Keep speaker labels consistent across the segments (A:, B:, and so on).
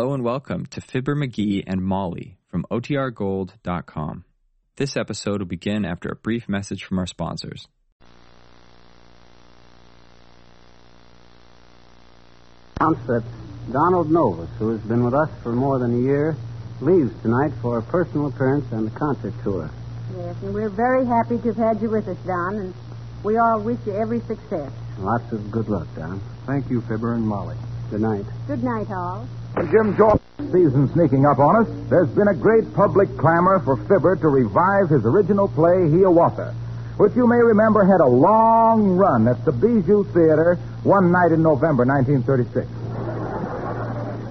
A: Hello and welcome to Fibber McGee and Molly from OTRGold.com. This episode will begin after a brief message from our sponsors.
B: Announce that Donald Novis, who has been with us for more than a year, leaves tonight for a personal appearance and a concert tour.
C: Yes, and we're very happy to have had you with us, Don, and we all wish you every success.
B: Lots of good luck, Don.
D: Thank you, Fibber and Molly.
B: Good night.
C: Good night, all.
E: Jim Jordan season sneaking up on us, there's been a great public clamor for Fibber to revive his original play, Hiawatha, which you may remember had a long run at the Bijou Theater one night in November 1936.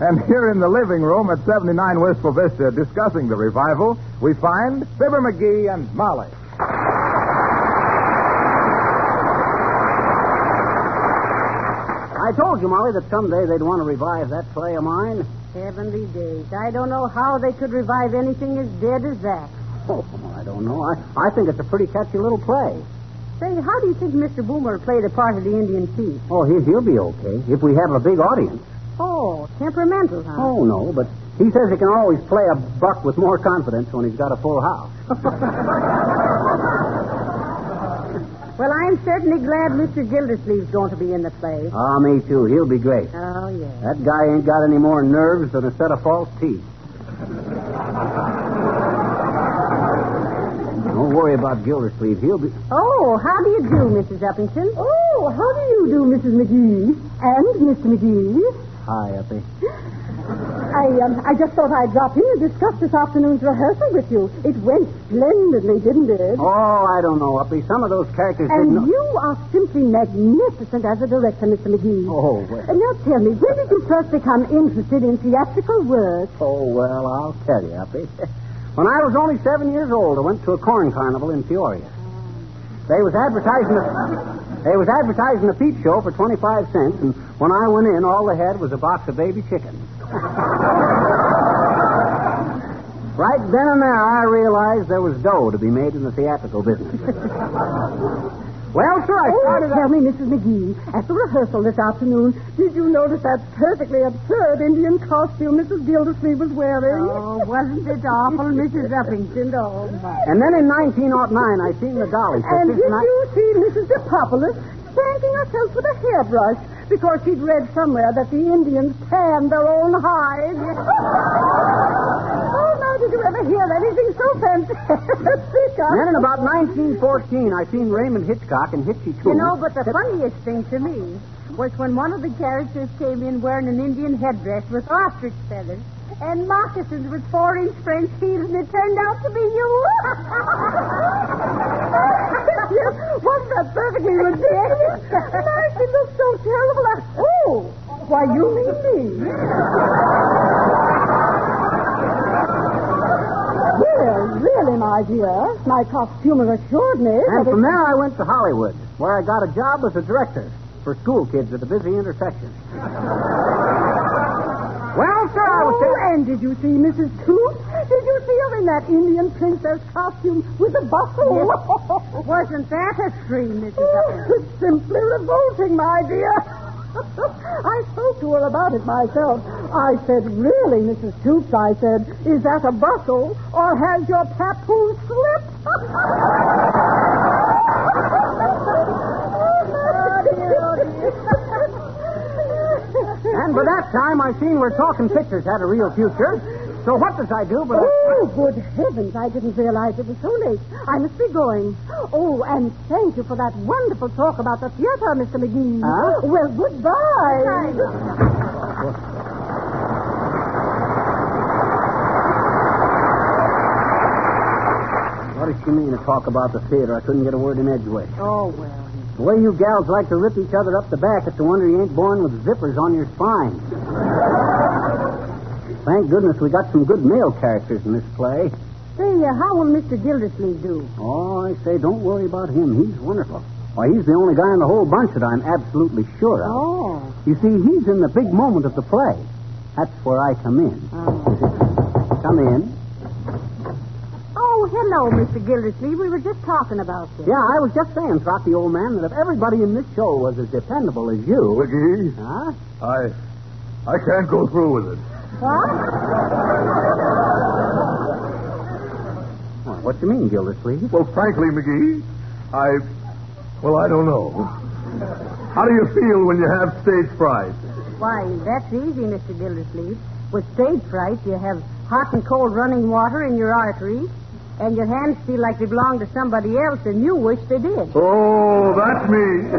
E: And here in the living room at 79 Wistful Vista discussing the revival, we find Fibber McGee and Molly.
B: I told you, Molly, that someday they'd want to revive that play of mine.
C: Heavenly days. I don't know how they could revive anything as dead as that.
B: Oh, I don't know. I, I think it's a pretty catchy little play.
C: Say, how do you think Mr. Boomer will play the part of the Indian chief?
B: Oh, he, he'll be okay if we have a big audience.
C: Oh, temperamental, huh?
B: Oh, no, but he says he can always play a buck with more confidence when he's got a full house.
C: Well, I'm certainly glad Mr. Gildersleeve's going to be in the play.
B: Ah, me too. He'll be great.
C: Oh, yeah.
B: That guy ain't got any more nerves than a set of false teeth. Don't worry about Gildersleeve. He'll be.
C: Oh, how do you do, Mrs. Uppington?
F: Oh, how do you do, Mrs. McGee? And Mr. McGee?
B: Hi, Uppy.
F: I, um, I just thought I'd drop in and discuss this afternoon's rehearsal with you. It went splendidly, didn't it?
B: Oh, I don't know, Uppy. Some of those characters
F: and
B: didn't.
F: you are simply magnificent as a director, Mr. McGee.
B: Oh, well.
F: And now tell me, when did you first become interested in theatrical work?
B: Oh, well, I'll tell you, Uppy. When I was only seven years old, I went to a corn carnival in Peoria. They was advertising a, they was advertising a peep show for 25 cents, and when I went in, all they had was a box of baby chickens. right then and there, I realized there was dough to be made in the theatrical business. well, sir, I
F: Oh,
B: started
F: tell
B: out...
F: me, Mrs. McGee, at the rehearsal this afternoon, did you notice that perfectly absurd Indian costume Mrs. Gildersleeve was wearing?
C: Oh, wasn't it awful, Mrs. Uppington? Oh, my.
B: And then in 1909, I seen the Dolly
F: And did
B: and I...
F: you see Mrs. DePopulis spanking herself with a hairbrush because she'd read somewhere that the Indians tanned their own hides? oh, now, did you ever hear anything so fantastic?
B: Then in about 1914, I seen Raymond Hitchcock and Hitchy too.
C: You know, but the funniest thing to me was when one of the characters came in wearing an Indian headdress with ostrich feathers and moccasins with four-inch French heels, and it turned out to be you.
F: Wasn't that perfectly ridiculous? Mercy, looks so terrible. I- Oh, why, you mean me. Well, really, my dear, my costumer assured me.
B: And from
F: it-
B: there, I went to Hollywood, where I got a job as a director for school kids at a busy intersection. Well, sir, I was
F: Oh, and did you see Mrs. Tooth? Did you see her in that Indian princess costume with the bustle?
C: Wasn't that a scream, Mrs.
F: Oh, it's simply revolting, my dear. I spoke to her about it myself. I said, really, Mrs. Toops, I said, is that a bustle or has your papoose slipped?
B: And by that time, I seen where talking pictures had a real future. So what does I do but...
F: Oh, good heavens, I didn't realize it was so late. I must be going. Oh, and thank you for that wonderful talk about the theater, Mr. McGee.
B: Huh?
F: Well, goodbye.
B: What does she mean to talk about the theater? I couldn't get a word in edgeways.
C: Oh, well.
B: The way you gals like to rip each other up the back, it's a wonder you ain't born with zippers on your spine. Thank goodness we got some good male characters in this play.
C: Say, uh, how will Mr. Gildersleeve do?
B: Oh, I say, don't worry about him. He's wonderful. Why, he's the only guy in the whole bunch that I'm absolutely sure of.
C: Oh.
B: You see, he's in the big moment of the play. That's where I come in.
C: Oh.
B: Come in.
C: Hello, Mr. Gildersleeve. We were just talking about this.
B: Yeah, I was just saying, Frosty, old man, that if everybody in this show was as dependable as you.
E: McGee,
B: Huh?
E: I, I can't go through with it.
C: What?
B: What, what do you mean, Gildersleeve?
D: Well, frankly, McGee, I. Well, I don't know. How do you feel when you have stage fright?
C: Why, that's easy, Mr. Gildersleeve. With stage fright, you have hot and cold running water in your arteries, and your hands feel like they belong to somebody else, and you wish they did.
D: Oh, that's me.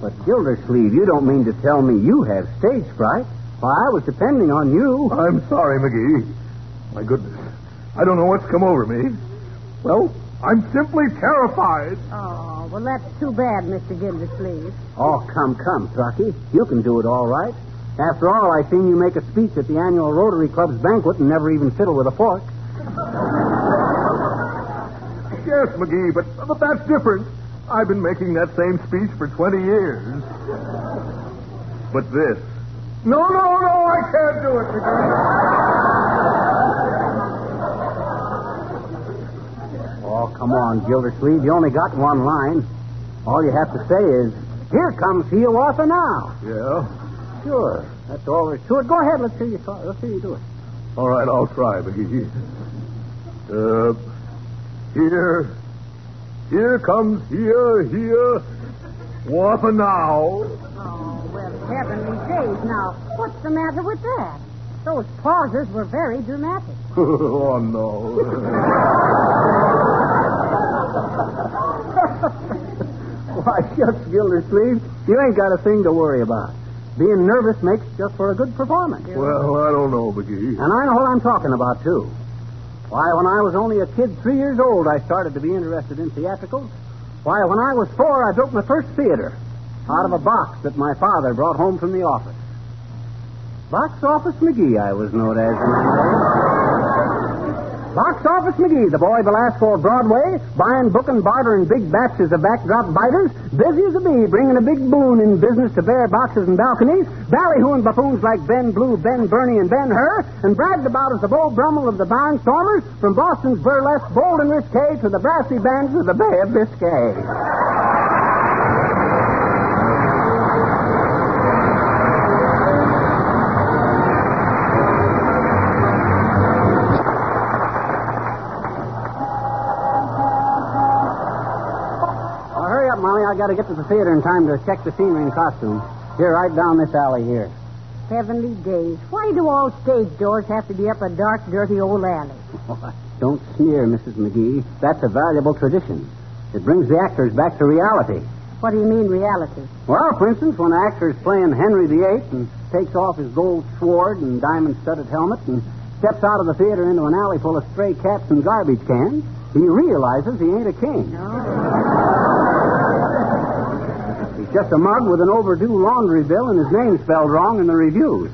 B: But Gildersleeve, you don't mean to tell me you have stage fright? Why, I was depending on you.
D: I'm sorry, McGee. My goodness. I don't know what's come over me. Well, I'm simply terrified.
C: Oh, well, that's too bad, Mr. Gildersleeve.
B: Oh, come, come, Truckee. You can do it all right. After all, I've seen you make a speech at the annual Rotary Club's banquet and never even fiddle with a fork.
D: Yes, McGee, but, but that's different. I've been making that same speech for 20 years. But this. No, no, no, I can't do it, McGee.
B: Oh, come on, Gildersleeve. You only got one line. All you have to say is, here comes Hiawatha now.
D: Yeah?
B: Sure. That's all there's to it. Go ahead. Let's hear you. Let's hear you do it.
D: All right, I'll try, McGee. Uh, here, here comes here, here, Watha now.
C: Oh, well, heavenly days. Now, what's the matter with that? Those pauses were very dramatic.
D: oh, no.
B: Why, shucks, Gildersleeve. You ain't got a thing to worry about. Being nervous makes just for a good performance.
D: well, I don't know, McGee.
B: And I know what I'm talking about, too. Why, when I was only a kid three years old, I started to be interested in theatricals. Why, when I was four, I built my first theater out of a box that my father brought home from the office. Box Office McGee, I was known as. Box Office McGee, the boy Belasco of Broadway, buying, booking, bartering big batches of backdrop biters, busy as a bee, bringing a big boon in business to bare boxes and balconies, ballyhooing buffoons like Ben Blue, Ben Bernie, and Ben Hur, and bragged about as the Beau Brummel of the Barnstormers, from Boston's burlesque bold and risque to the brassy bands of the Bay of Biscay. Got to get to the theater in time to check the scenery and costumes. Here, right down this alley here.
C: Heavenly days. Why do all stage doors have to be up a dark, dirty old alley?
B: Don't sneer, Mrs. McGee. That's a valuable tradition. It brings the actors back to reality.
C: What do you mean, reality?
B: Well, for instance, when an actor is playing Henry VIII and takes off his gold sword and diamond-studded helmet and steps out of the theater into an alley full of stray cats and garbage cans, he realizes he ain't a king. He's just a mug with an overdue laundry bill and his name spelled wrong in the reviews.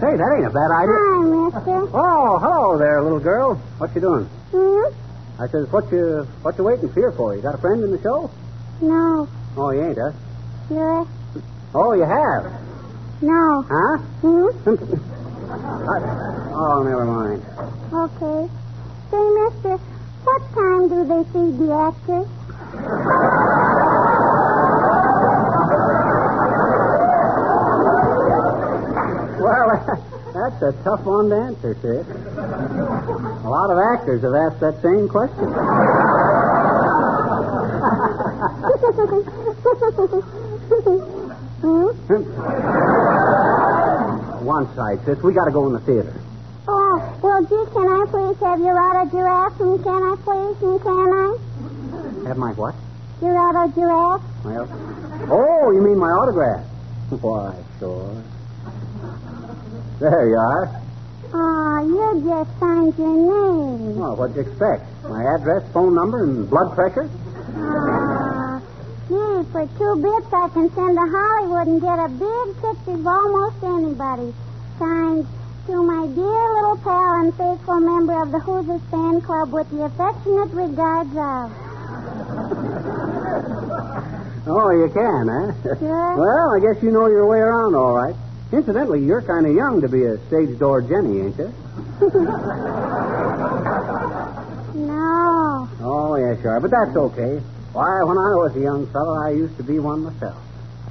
B: Say, that ain't a bad idea.
G: Hi, mister.
B: Oh, hello there, little girl. What you doing?
G: Hmm?
B: I says, what you what you waiting here for? You got a friend in the show?
G: No.
B: Oh, you ain't, huh?
G: Sure?
B: Oh, you have.
G: No.
B: Huh?
G: Hmm?
B: I- oh, never mind.
G: Okay. Say, mister, what time do they feed the actors?
B: Well, that's a tough one to answer, sis. A lot of actors have asked that same question. One side, sis. We got to go in the theater.
G: Oh, well, gee, can I please have your autograph? And can I please? And can I?
B: Have my what?
G: Your autograph?
B: Well, oh, you mean my autograph? Why, sure. There you are.
G: Oh, you just signed your name.
B: Well, what'd you expect? My address, phone number, and blood pressure?
G: Ah, gee, for two bits I can send to Hollywood and get a big picture of almost anybody. Signed, to my dear little pal and faithful member of the Hoosiers Fan Club with the affectionate regards of.
B: Oh, you can, huh?
G: Sure.
B: well, I guess you know your way around all right. Incidentally, you're kind of young to be a stage door Jenny, ain't you?
G: No.
B: Oh, yes, you are. But that's okay. Why, when I was a young fellow, I used to be one myself.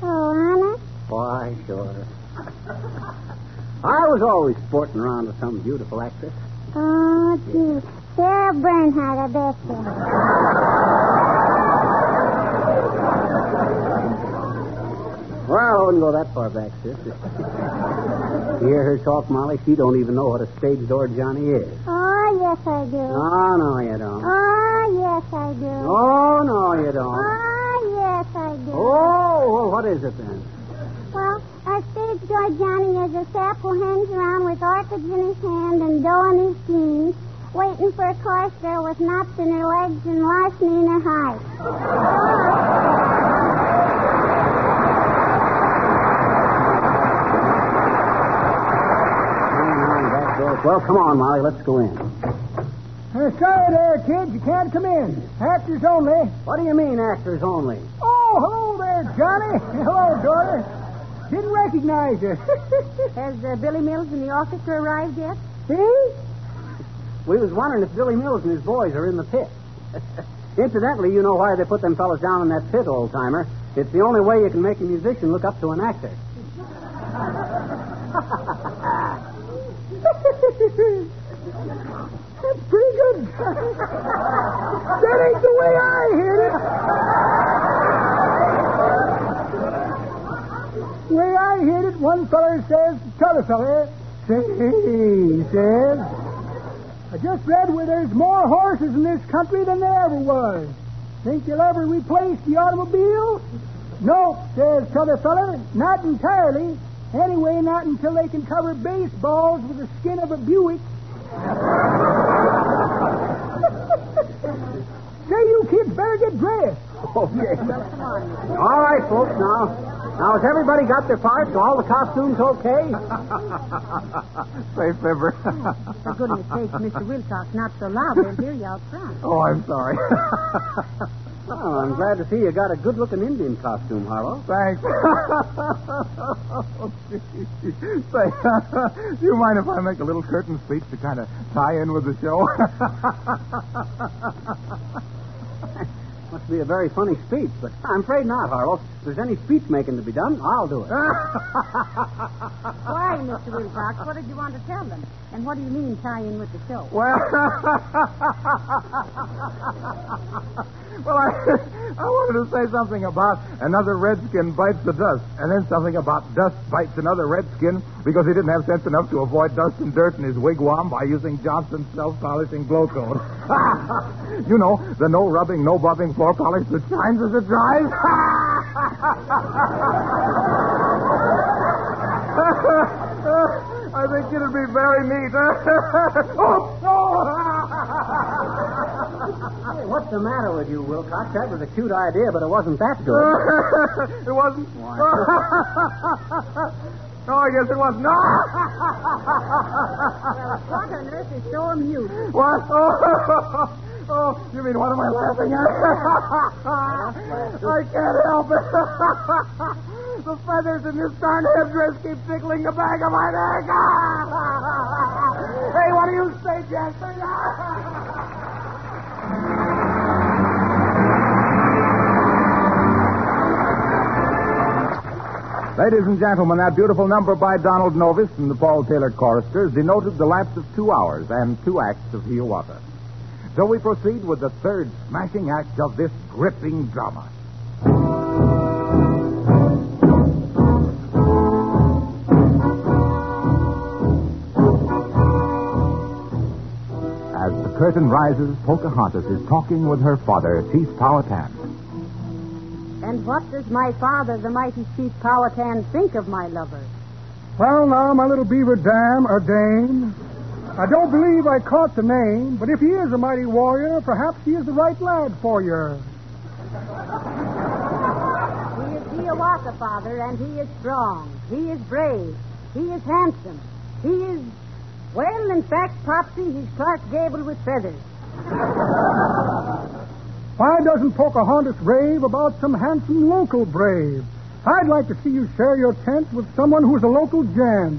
G: Oh, honest?
B: Why, sure. I was always sporting around with some beautiful actress.
G: Oh, gee. Sarah Bernhardt, I bet you.
B: Well, I wouldn't go that far back, sis. you hear her talk, Molly? She don't even know what a stage door Johnny is.
G: Oh, yes, I do.
B: Oh, no, you don't.
G: Oh, yes, I do.
B: Oh, no, you don't.
G: Oh, yes, I do.
B: Oh, well, what is it then?
G: Well, a stage door Johnny is a sap who hangs around with orchids in his hand and dough in his jeans, waiting for a chorus girl with knots in her legs and larceny in her heart.
B: Hang on, back door. Well, come on, Molly. Let's go in.
H: Uh, sorry there, kids. You can't come in. Actors only.
B: What do you mean, actors only?
H: Oh, hello there, Johnny. Hello, daughter. Didn't recognize you.
C: Has uh, Billy Mills and the orchestra arrived yet?
H: See?
B: We was wondering if Billy Mills and his boys are in the pit. Incidentally, you know why they put them fellas down in that pit, old timer. It's the only way you can make a musician look up to an actor.
H: That's pretty good. that ain't the way I heard it. Way I heard it, one feller says to t'other feller, say, he says, I just read where there's more horses in this country than there ever was. Think you'll ever replace the automobile? No, says t'other feller, not entirely. Anyway, not until they can cover baseballs with the skin of a Buick. Say, you kids better get dressed.
B: Okay. All right, folks, now. Now, has everybody got their parts? Are all the costumes okay?
D: Say, Fibber. Hmm.
C: For goodness sake, Mr. Wilcox, not so loud. They'll hear you out front.
D: oh, I'm sorry.
B: Well, I'm glad to see you got a good-looking Indian costume, Harlow.
D: Thanks. Say, do you mind if I make a little curtain speech to kind of tie in with the show?
B: Must be a very funny speech, but I'm afraid not, Harlow. If there's any speech making to be done, I'll do it.
C: Why, Mr. Wilcox? What did you want to tell them? And what do you mean tie in with the show?
D: well, well, I, I wanted to say something about another redskin bites the dust, and then something about dust bites another redskin because he didn't have sense enough to avoid dust and dirt in his wigwam by using Johnson's self-polishing Glo-Coat. you know, the no rubbing, no buffing floor polish that shines as it dries. I think it'll be very neat. oh,
B: Hey, what's the matter with you, Wilcox? That was a cute idea, but it wasn't that good.
D: it wasn't. no, oh, I guess it wasn't. No.
C: What on earth is so amusing?
D: what? Oh, oh, you mean what am I laughing at? I can't help it. the feathers in this darn headdress keep tickling the back of my neck. hey, what do you say, Jasper? Ladies and gentlemen, that beautiful number by Donald Novis and the Paul Taylor Choristers denoted the lapse of two hours and two acts of Hiawatha. So we proceed with the third smashing act of this gripping drama. As the curtain rises, Pocahontas is talking with her father, Chief Powhatan.
C: And what does my father, the mighty Chief Powhatan, think of my lover?
H: Well, now, my little beaver dam or dame, I don't believe I caught the name, but if he is a mighty warrior, perhaps he is the right lad for you.
C: He is Hiawatha, father, and he is strong. He is brave. He is handsome. He is, well, in fact, Popsy, he's Clark Gable with feathers.
H: Why doesn't Pocahontas rave about some handsome local brave? I'd like to see you share your tent with someone who's a local Jan.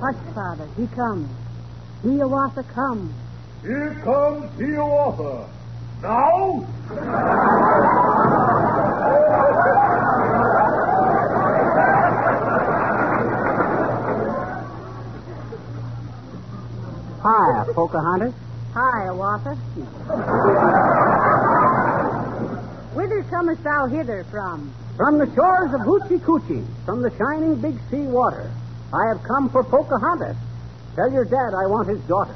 C: Hush, Father. He comes. Hiawatha comes.
D: Here comes Hiawatha. Now?
B: Hi, Pocahontas.
C: Hi, Awatha. Whither comest thou hither from?
B: From the shores of Hoochie Coochie, from the shining big sea water, I have come for Pocahontas. Tell your dad I want his daughter.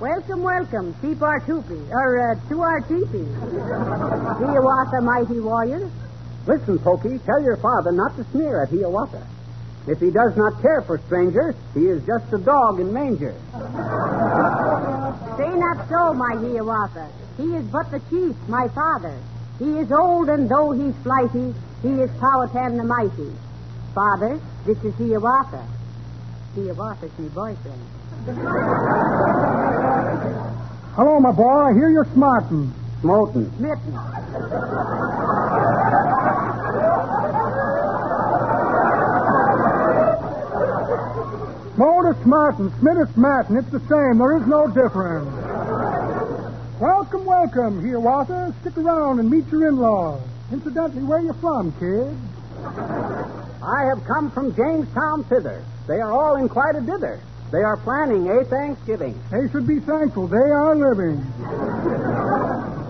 C: Welcome, welcome. Keep our toopy, or uh, to our teepee. Hiawatha, mighty warrior.
B: Listen, Pokey, tell your father not to sneer at Hiawatha. If he does not care for strangers, he is just a dog in manger.
C: Say not so, my Hiawatha. He is but the chief, my father. He is old, and though he's flighty, he is Powhatan the mighty. Father, this is Hiawatha. Hiawatha's my boyfriend.
H: Hello, my boy. I hear you're smarting.
B: Smoten.
C: Smitten.
H: Smote is smarting, Smith is smarting. It's the same. There is no difference. Welcome, welcome, Hiawatha. Stick around and meet your in-laws. Incidentally, where are you from, kid?
B: I have come from Jamestown thither. They are all in quite a dither. They are planning a Thanksgiving.
H: They should be thankful they are living.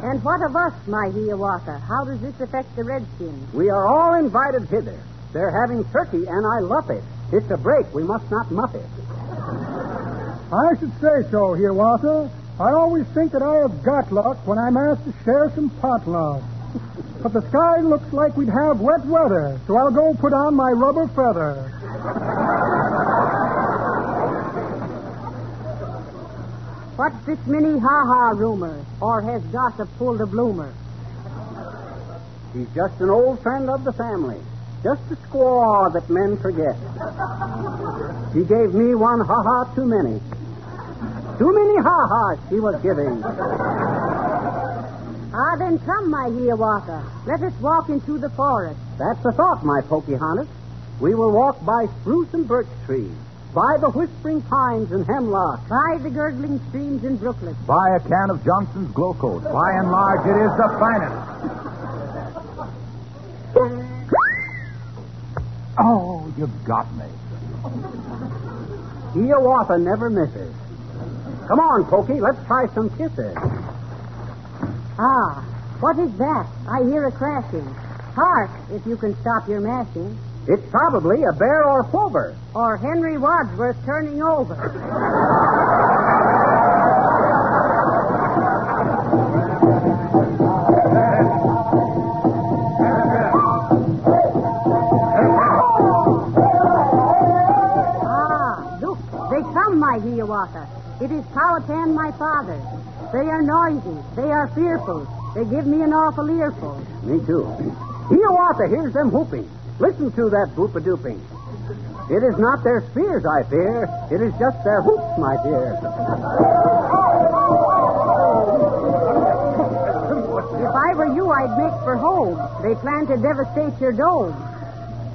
C: And what of us, my Hiawatha? How does this affect the Redskins?
B: We are all invited hither. They're having turkey, and I love it. It's a break. We must not muff it.
H: I should say so, Hiawatha. I always think that I have got luck when I'm asked to share some potluck. But the sky looks like we'd have wet weather, so I'll go put on my rubber feather.
C: What's this mini ha-ha rumor? Or has gossip pulled a bloomer?
B: He's just an old friend of the family. Just a squaw that men forget. She gave me one ha-ha too many. Too many ha-has she was giving.
C: Ah, then come, my Hiawatha. Let us walk into the forest.
B: That's the thought, my Pocahontas. We will walk by spruce and birch trees, by the whispering pines and hemlocks,
C: By the gurgling streams and brooklets.
D: Buy a can of Johnson's Glo-Coat. By and large, it is the finest. Oh, you've got me.
B: Hiawatha never misses. Come on, Pokey, let's try some kisses.
C: Ah, what is that? I hear a crashing. Hark, if you can stop your mashing.
B: It's probably a bear or plover.
C: Or Henry Wadsworth turning over. Hiawatha. It is Powhatan, my father. They are noisy. They are fearful. They give me an awful earful.
B: Me too. Hiawatha hears them whooping. Listen to that boop-a-dooping. It is not their spears I fear. It is just their hoops, my dear.
C: If I were you, I'd make for home. They plan to devastate your dome.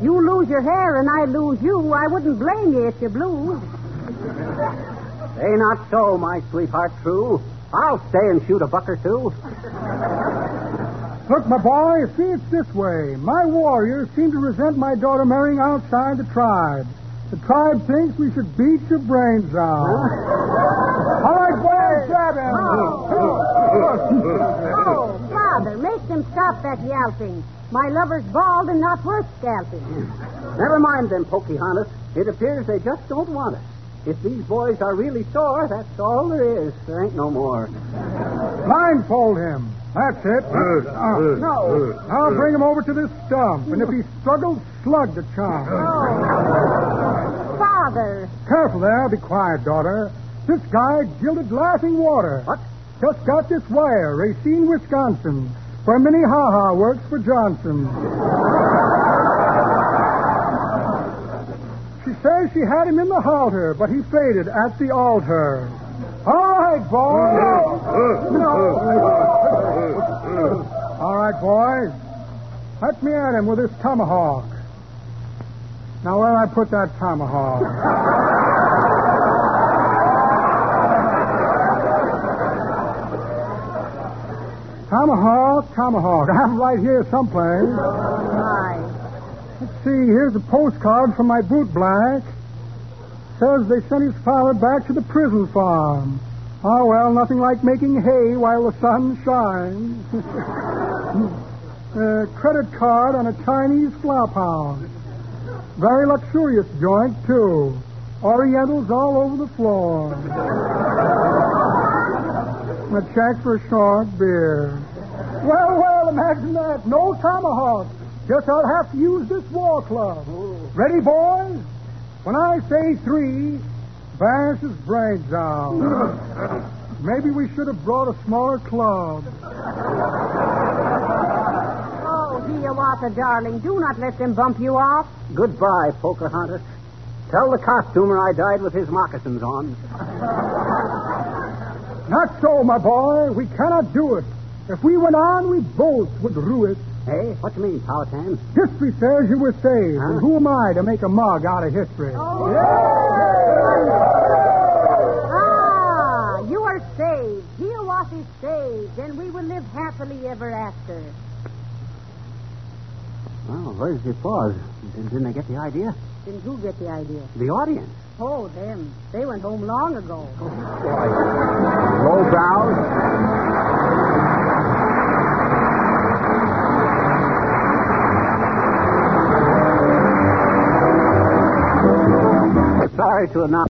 C: You lose your hair and I lose you. I wouldn't blame you if you blew.
B: Say not so, my sweetheart true. I'll stay and shoot a buck or two.
H: Look, my boy, see, it's this way. My warriors seem to resent my daughter marrying outside the tribe. The tribe thinks we should beat your brains out. All right, boys, grab him.
C: Oh, oh. oh father, make them stop that yelping. My lover's bald and not worth scalping.
B: Never mind them, Pocahontas. It appears they just don't want us. If these boys are really sore, that's all there is. There ain't no more.
H: Blindfold him. That's it. Uh,
B: No.
H: Now bring him over to this stump, and if he struggles, slug the chump.
C: Father,
H: Careful there. Be quiet, daughter. This guy gilded laughing water.
B: What?
H: Just got this wire, Racine, Wisconsin, where Minnehaha works for Johnson. She says she had him in the halter, but he faded at the altar. All right, boys. All right, boys. Let me at him with this tomahawk. Now, where I put that tomahawk? Tomahawk, tomahawk. I'm right here someplace. Let's see, here's a postcard from my boot black. says they sent his father back to the prison farm. Oh, well, nothing like making hay while the sun shines. a credit card on a Chinese flop house. Very luxurious joint, too. Orientals all over the floor. a check for a short beer. Well, well, imagine that. No tomahawk. Guess I'll have to use this war club. Ready, boys? When I say three, bash his brains out. Maybe we should have brought a smaller club.
C: Oh, Hiawatha, darling, do not let them bump you off.
B: Goodbye, Pocahontas. Tell the costumer I died with his moccasins on.
H: Not so, my boy. We cannot do it. If we went on, we both would rue it.
B: Hey, what do you mean, Powhatan?
H: History says you were saved.
B: Huh?
H: And who am I to make a mug out of history?
C: Ah, you are saved. Hiawatha is saved, and we will live happily ever after.
B: Well, where's the applause? Didn't they get the idea?
C: Didn't who get the idea?
B: The audience.
C: Oh, them. They went home long ago.
E: Low brows.
B: Sorry to announce.